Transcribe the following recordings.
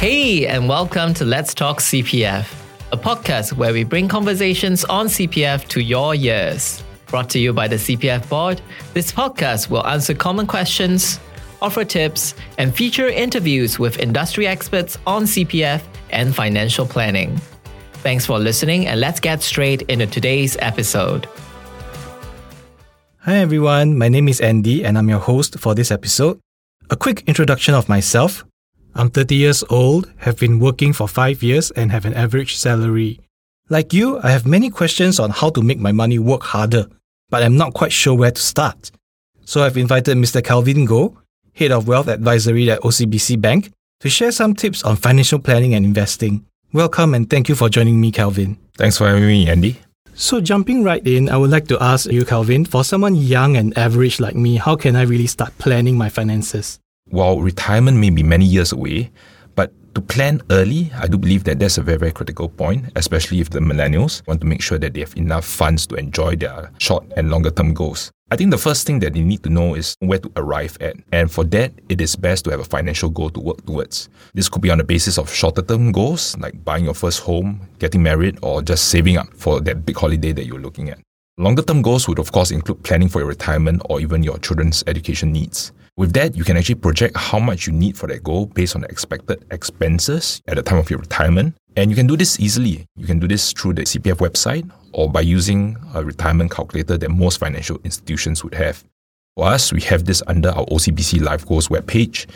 Hey, and welcome to Let's Talk CPF, a podcast where we bring conversations on CPF to your ears. Brought to you by the CPF Board, this podcast will answer common questions, offer tips, and feature interviews with industry experts on CPF and financial planning. Thanks for listening, and let's get straight into today's episode. Hi everyone, my name is Andy and I'm your host for this episode. A quick introduction of myself. I'm 30 years old, have been working for 5 years and have an average salary. Like you, I have many questions on how to make my money work harder, but I'm not quite sure where to start. So I've invited Mr. Calvin Goh, Head of Wealth Advisory at OCBC Bank, to share some tips on financial planning and investing. Welcome and thank you for joining me, Calvin. Thanks for having me, Andy. So, jumping right in, I would like to ask you, Calvin, for someone young and average like me, how can I really start planning my finances? While retirement may be many years away, but to plan early, I do believe that that's a very, very critical point, especially if the millennials want to make sure that they have enough funds to enjoy their short and longer term goals. I think the first thing that they need to know is where to arrive at. And for that, it is best to have a financial goal to work towards. This could be on the basis of shorter term goals, like buying your first home, getting married, or just saving up for that big holiday that you're looking at. Longer term goals would, of course, include planning for your retirement or even your children's education needs. With that, you can actually project how much you need for that goal based on the expected expenses at the time of your retirement. And you can do this easily. You can do this through the CPF website or by using a retirement calculator that most financial institutions would have. For us, we have this under our OCBC Life Goals webpage.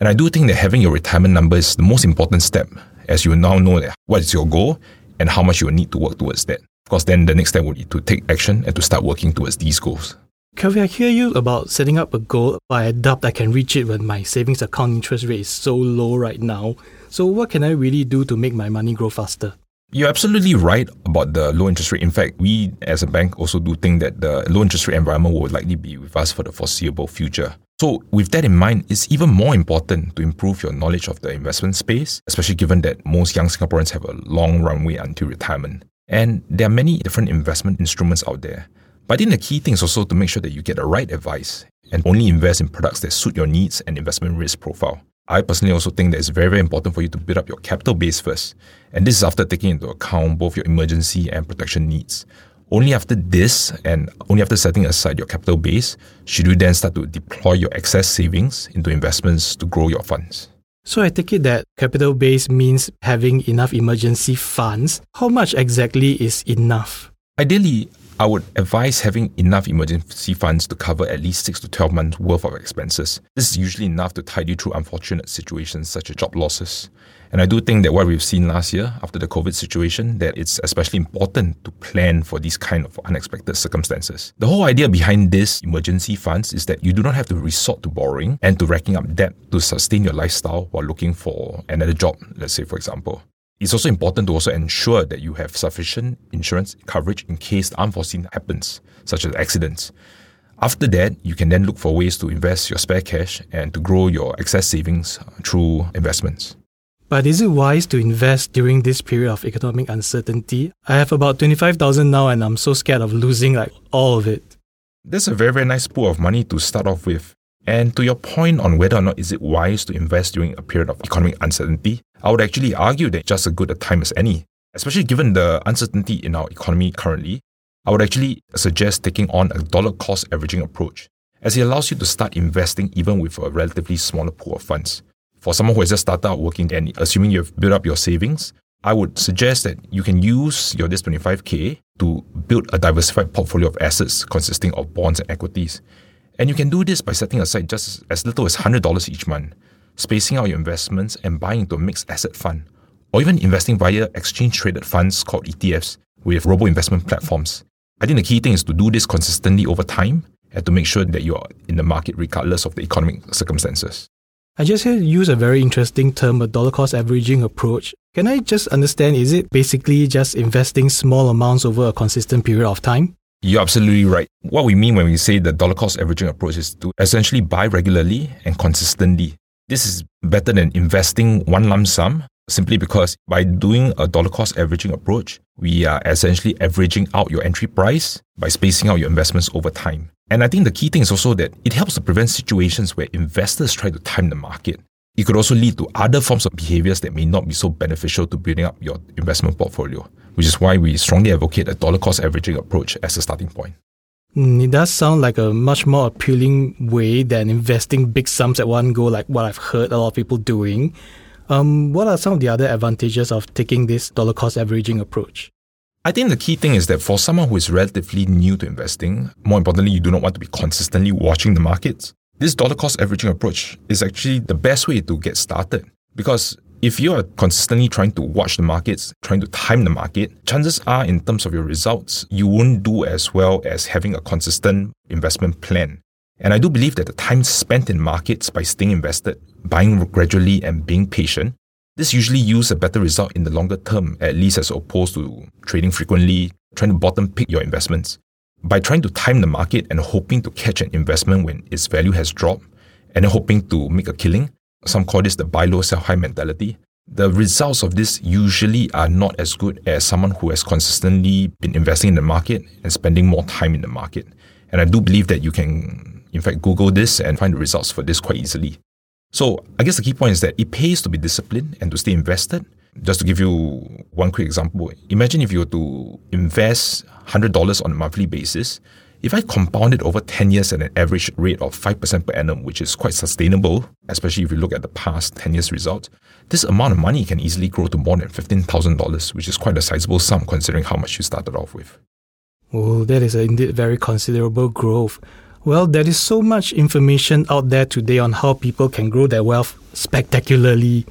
And I do think that having your retirement number is the most important step, as you now know that what is your goal and how much you will need to work towards that. Of course, then the next step would be to take action and to start working towards these goals. Calvin, I hear you about setting up a goal, but I doubt I can reach it when my savings account interest rate is so low right now. So, what can I really do to make my money grow faster? You're absolutely right about the low interest rate. In fact, we as a bank also do think that the low interest rate environment will likely be with us for the foreseeable future. So, with that in mind, it's even more important to improve your knowledge of the investment space, especially given that most young Singaporeans have a long runway until retirement. And there are many different investment instruments out there. But I think the key thing is also to make sure that you get the right advice and only invest in products that suit your needs and investment risk profile. I personally also think that it's very, very important for you to build up your capital base first. And this is after taking into account both your emergency and protection needs. Only after this and only after setting aside your capital base should you then start to deploy your excess savings into investments to grow your funds. So I take it that capital base means having enough emergency funds. How much exactly is enough? Ideally, I would advise having enough emergency funds to cover at least 6 to 12 months worth of expenses. This is usually enough to tide you through unfortunate situations such as job losses. And I do think that what we've seen last year after the COVID situation, that it's especially important to plan for these kind of unexpected circumstances. The whole idea behind this emergency funds is that you do not have to resort to borrowing and to racking up debt to sustain your lifestyle while looking for another job, let's say for example. It's also important to also ensure that you have sufficient insurance coverage in case the unforeseen happens, such as accidents. After that, you can then look for ways to invest your spare cash and to grow your excess savings through investments. But is it wise to invest during this period of economic uncertainty? I have about 25,000 now and I'm so scared of losing like all of it. That's a very, very nice pool of money to start off with. And to your point on whether or not is it wise to invest during a period of economic uncertainty, I would actually argue that just as good a time as any, especially given the uncertainty in our economy currently. I would actually suggest taking on a dollar cost averaging approach, as it allows you to start investing even with a relatively smaller pool of funds. For someone who has just started out working and assuming you've built up your savings, I would suggest that you can use your this 25k to build a diversified portfolio of assets consisting of bonds and equities. And you can do this by setting aside just as little as $100 each month, spacing out your investments and buying into a mixed asset fund, or even investing via exchange traded funds called ETFs with robo investment platforms. I think the key thing is to do this consistently over time and to make sure that you're in the market regardless of the economic circumstances. I just heard you use a very interesting term, a dollar cost averaging approach. Can I just understand, is it basically just investing small amounts over a consistent period of time? You're absolutely right. What we mean when we say the dollar cost averaging approach is to essentially buy regularly and consistently. This is better than investing one lump sum simply because by doing a dollar cost averaging approach, we are essentially averaging out your entry price by spacing out your investments over time. And I think the key thing is also that it helps to prevent situations where investors try to time the market. It could also lead to other forms of behaviors that may not be so beneficial to building up your investment portfolio, which is why we strongly advocate a dollar cost averaging approach as a starting point. Mm, it does sound like a much more appealing way than investing big sums at one go, like what I've heard a lot of people doing. Um, what are some of the other advantages of taking this dollar cost averaging approach? I think the key thing is that for someone who is relatively new to investing, more importantly, you do not want to be consistently watching the markets. This dollar cost averaging approach is actually the best way to get started because if you are consistently trying to watch the markets, trying to time the market, chances are, in terms of your results, you won't do as well as having a consistent investment plan. And I do believe that the time spent in markets by staying invested, buying gradually, and being patient, this usually yields a better result in the longer term, at least as opposed to trading frequently, trying to bottom pick your investments. By trying to time the market and hoping to catch an investment when its value has dropped, and then hoping to make a killing, some call this the buy low, sell high mentality. The results of this usually are not as good as someone who has consistently been investing in the market and spending more time in the market. And I do believe that you can, in fact, Google this and find the results for this quite easily. So I guess the key point is that it pays to be disciplined and to stay invested. Just to give you one quick example, imagine if you were to invest $100 on a monthly basis, if I compound it over 10 years at an average rate of 5% per annum, which is quite sustainable, especially if you look at the past 10 years results, this amount of money can easily grow to more than $15,000, which is quite a sizable sum considering how much you started off with. Oh, that is indeed very considerable growth. Well, there is so much information out there today on how people can grow their wealth spectacularly.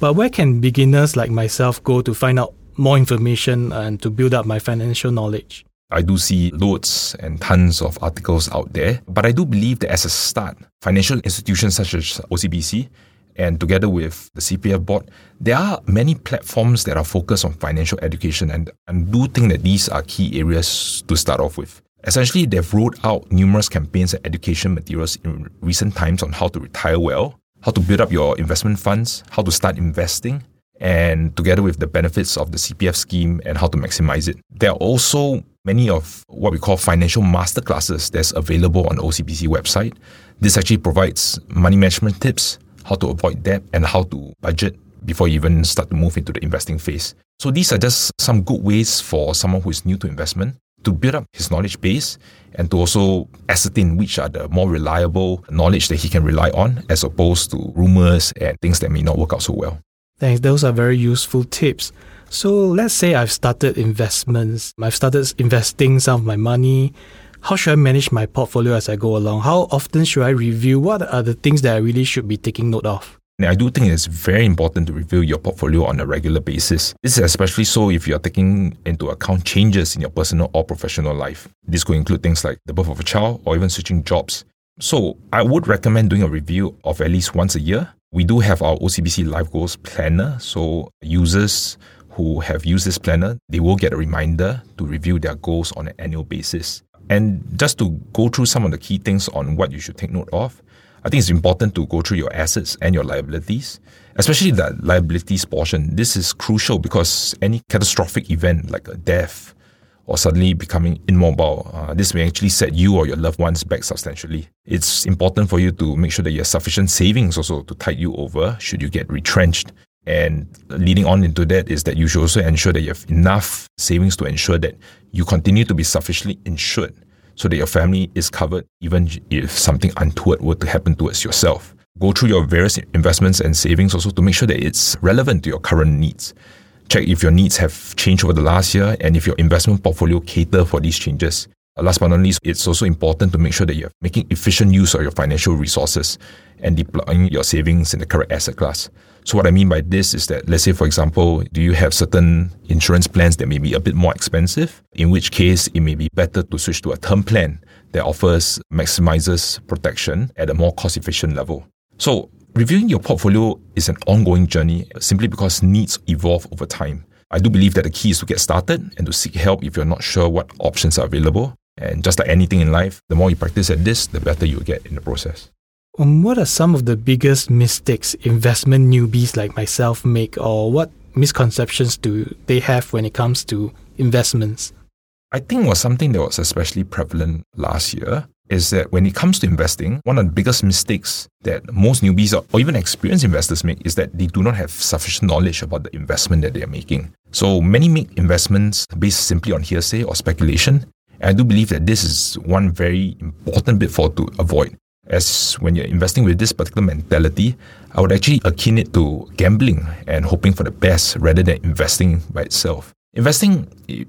But where can beginners like myself go to find out more information and to build up my financial knowledge? I do see loads and tons of articles out there, but I do believe that as a start, financial institutions such as OCBC and together with the CPF board, there are many platforms that are focused on financial education and I do think that these are key areas to start off with. Essentially, they've rolled out numerous campaigns and education materials in recent times on how to retire well, how to build up your investment funds, how to start investing, and together with the benefits of the CPF scheme and how to maximize it. There are also many of what we call financial masterclasses that's available on OCBC website. This actually provides money management tips, how to avoid debt, and how to budget before you even start to move into the investing phase. So these are just some good ways for someone who is new to investment to build up his knowledge base and to also ascertain which are the more reliable knowledge that he can rely on as opposed to rumors and things that may not work out so well. Thanks. Those are very useful tips. So let's say I've started investments, I've started investing some of my money. How should I manage my portfolio as I go along? How often should I review? What are the things that I really should be taking note of? I do think it's very important to review your portfolio on a regular basis. This is especially so if you are taking into account changes in your personal or professional life. This could include things like the birth of a child or even switching jobs. So, I would recommend doing a review of at least once a year. We do have our OCBC Life Goals Planner, so users who have used this planner, they will get a reminder to review their goals on an annual basis. And just to go through some of the key things on what you should take note of, I think it's important to go through your assets and your liabilities, especially the liabilities portion. This is crucial because any catastrophic event like a death or suddenly becoming immobile, uh, this may actually set you or your loved ones back substantially. It's important for you to make sure that you have sufficient savings also to tide you over should you get retrenched. And leading on into that is that you should also ensure that you have enough savings to ensure that you continue to be sufficiently insured so that your family is covered even if something untoward were to happen towards yourself. Go through your various investments and savings also to make sure that it's relevant to your current needs. Check if your needs have changed over the last year and if your investment portfolio cater for these changes. Uh, last but not least, it's also important to make sure that you're making efficient use of your financial resources and deploying your savings in the correct asset class. So what I mean by this is that, let's say, for example, do you have certain insurance plans that may be a bit more expensive? In which case, it may be better to switch to a term plan that offers maximizes protection at a more cost efficient level. So reviewing your portfolio is an ongoing journey simply because needs evolve over time. I do believe that the key is to get started and to seek help if you're not sure what options are available. And just like anything in life, the more you practice at this, the better you get in the process. Um, what are some of the biggest mistakes investment newbies like myself make, or what misconceptions do they have when it comes to investments? I think was something that was especially prevalent last year is that when it comes to investing, one of the biggest mistakes that most newbies or even experienced investors make is that they do not have sufficient knowledge about the investment that they are making. So many make investments based simply on hearsay or speculation. And I do believe that this is one very important pitfall to avoid. As when you're investing with this particular mentality, I would actually akin it to gambling and hoping for the best rather than investing by itself. Investing,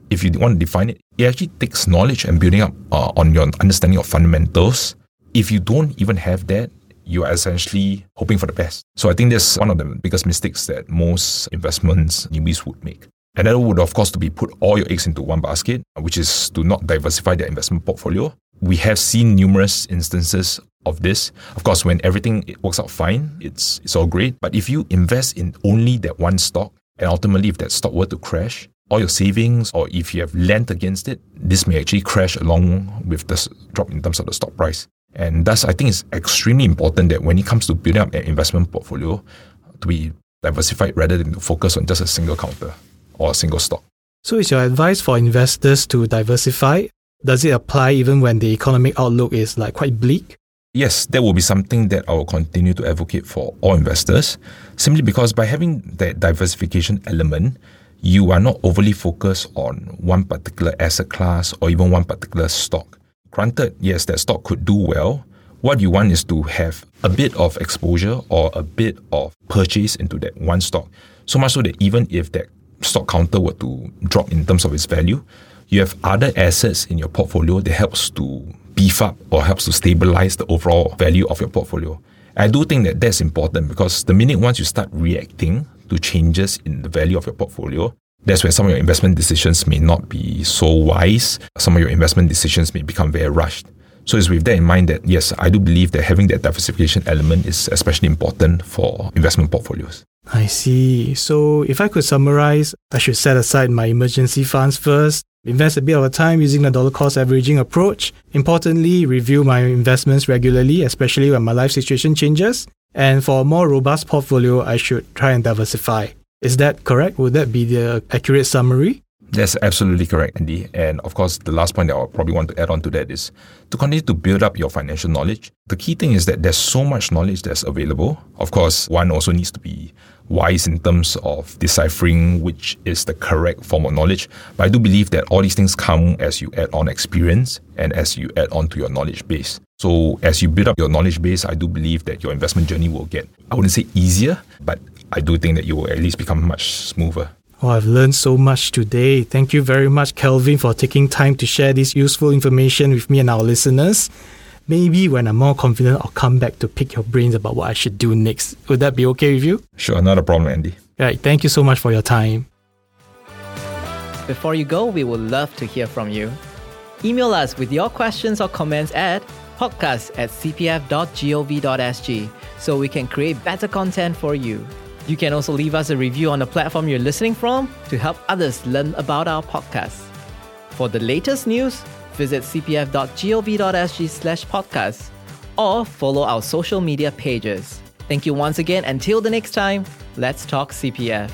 if you want to define it, it actually takes knowledge and building up uh, on your understanding of fundamentals. If you don't even have that, you are essentially hoping for the best. So I think that's one of the biggest mistakes that most investments newbies would make. And that would, of course, to be put all your eggs into one basket, which is to not diversify their investment portfolio. We have seen numerous instances of this. Of course, when everything works out fine, it's it's all great. But if you invest in only that one stock, and ultimately if that stock were to crash, all your savings or if you have lent against it, this may actually crash along with the drop in terms of the stock price. And thus, I think it's extremely important that when it comes to building up an investment portfolio, to be diversified rather than to focus on just a single counter or a single stock. So, is your advice for investors to diversify? Does it apply even when the economic outlook is like quite bleak? Yes, that will be something that I will continue to advocate for all investors, simply because by having that diversification element, you are not overly focused on one particular asset class or even one particular stock. Granted, yes, that stock could do well. What you want is to have a bit of exposure or a bit of purchase into that one stock. So much so that even if that stock counter were to drop in terms of its value, you have other assets in your portfolio that helps to beef up or helps to stabilize the overall value of your portfolio. I do think that that's important because the minute once you start reacting to changes in the value of your portfolio, that's where some of your investment decisions may not be so wise. Some of your investment decisions may become very rushed. So it's with that in mind that yes, I do believe that having that diversification element is especially important for investment portfolios. I see. So if I could summarize, I should set aside my emergency funds first, invest a bit of time using the dollar cost averaging approach. Importantly, review my investments regularly, especially when my life situation changes. And for a more robust portfolio, I should try and diversify. Is that correct? Would that be the accurate summary? That's absolutely correct, Andy. And of course, the last point that I'll probably want to add on to that is to continue to build up your financial knowledge. The key thing is that there's so much knowledge that's available. Of course, one also needs to be wise in terms of deciphering which is the correct form of knowledge. But I do believe that all these things come as you add on experience and as you add on to your knowledge base. So as you build up your knowledge base, I do believe that your investment journey will get, I wouldn't say easier, but I do think that you will at least become much smoother. Oh, I've learned so much today. Thank you very much, Calvin, for taking time to share this useful information with me and our listeners. Maybe when I'm more confident, I'll come back to pick your brains about what I should do next. Would that be okay with you? Sure, not a problem, Andy. Right. Thank you so much for your time. Before you go, we would love to hear from you. Email us with your questions or comments at podcast at cpf.gov.sg so we can create better content for you. You can also leave us a review on the platform you're listening from to help others learn about our podcast. For the latest news, visit cpf.gov.sg slash podcast or follow our social media pages. Thank you once again. Until the next time, let's talk CPF.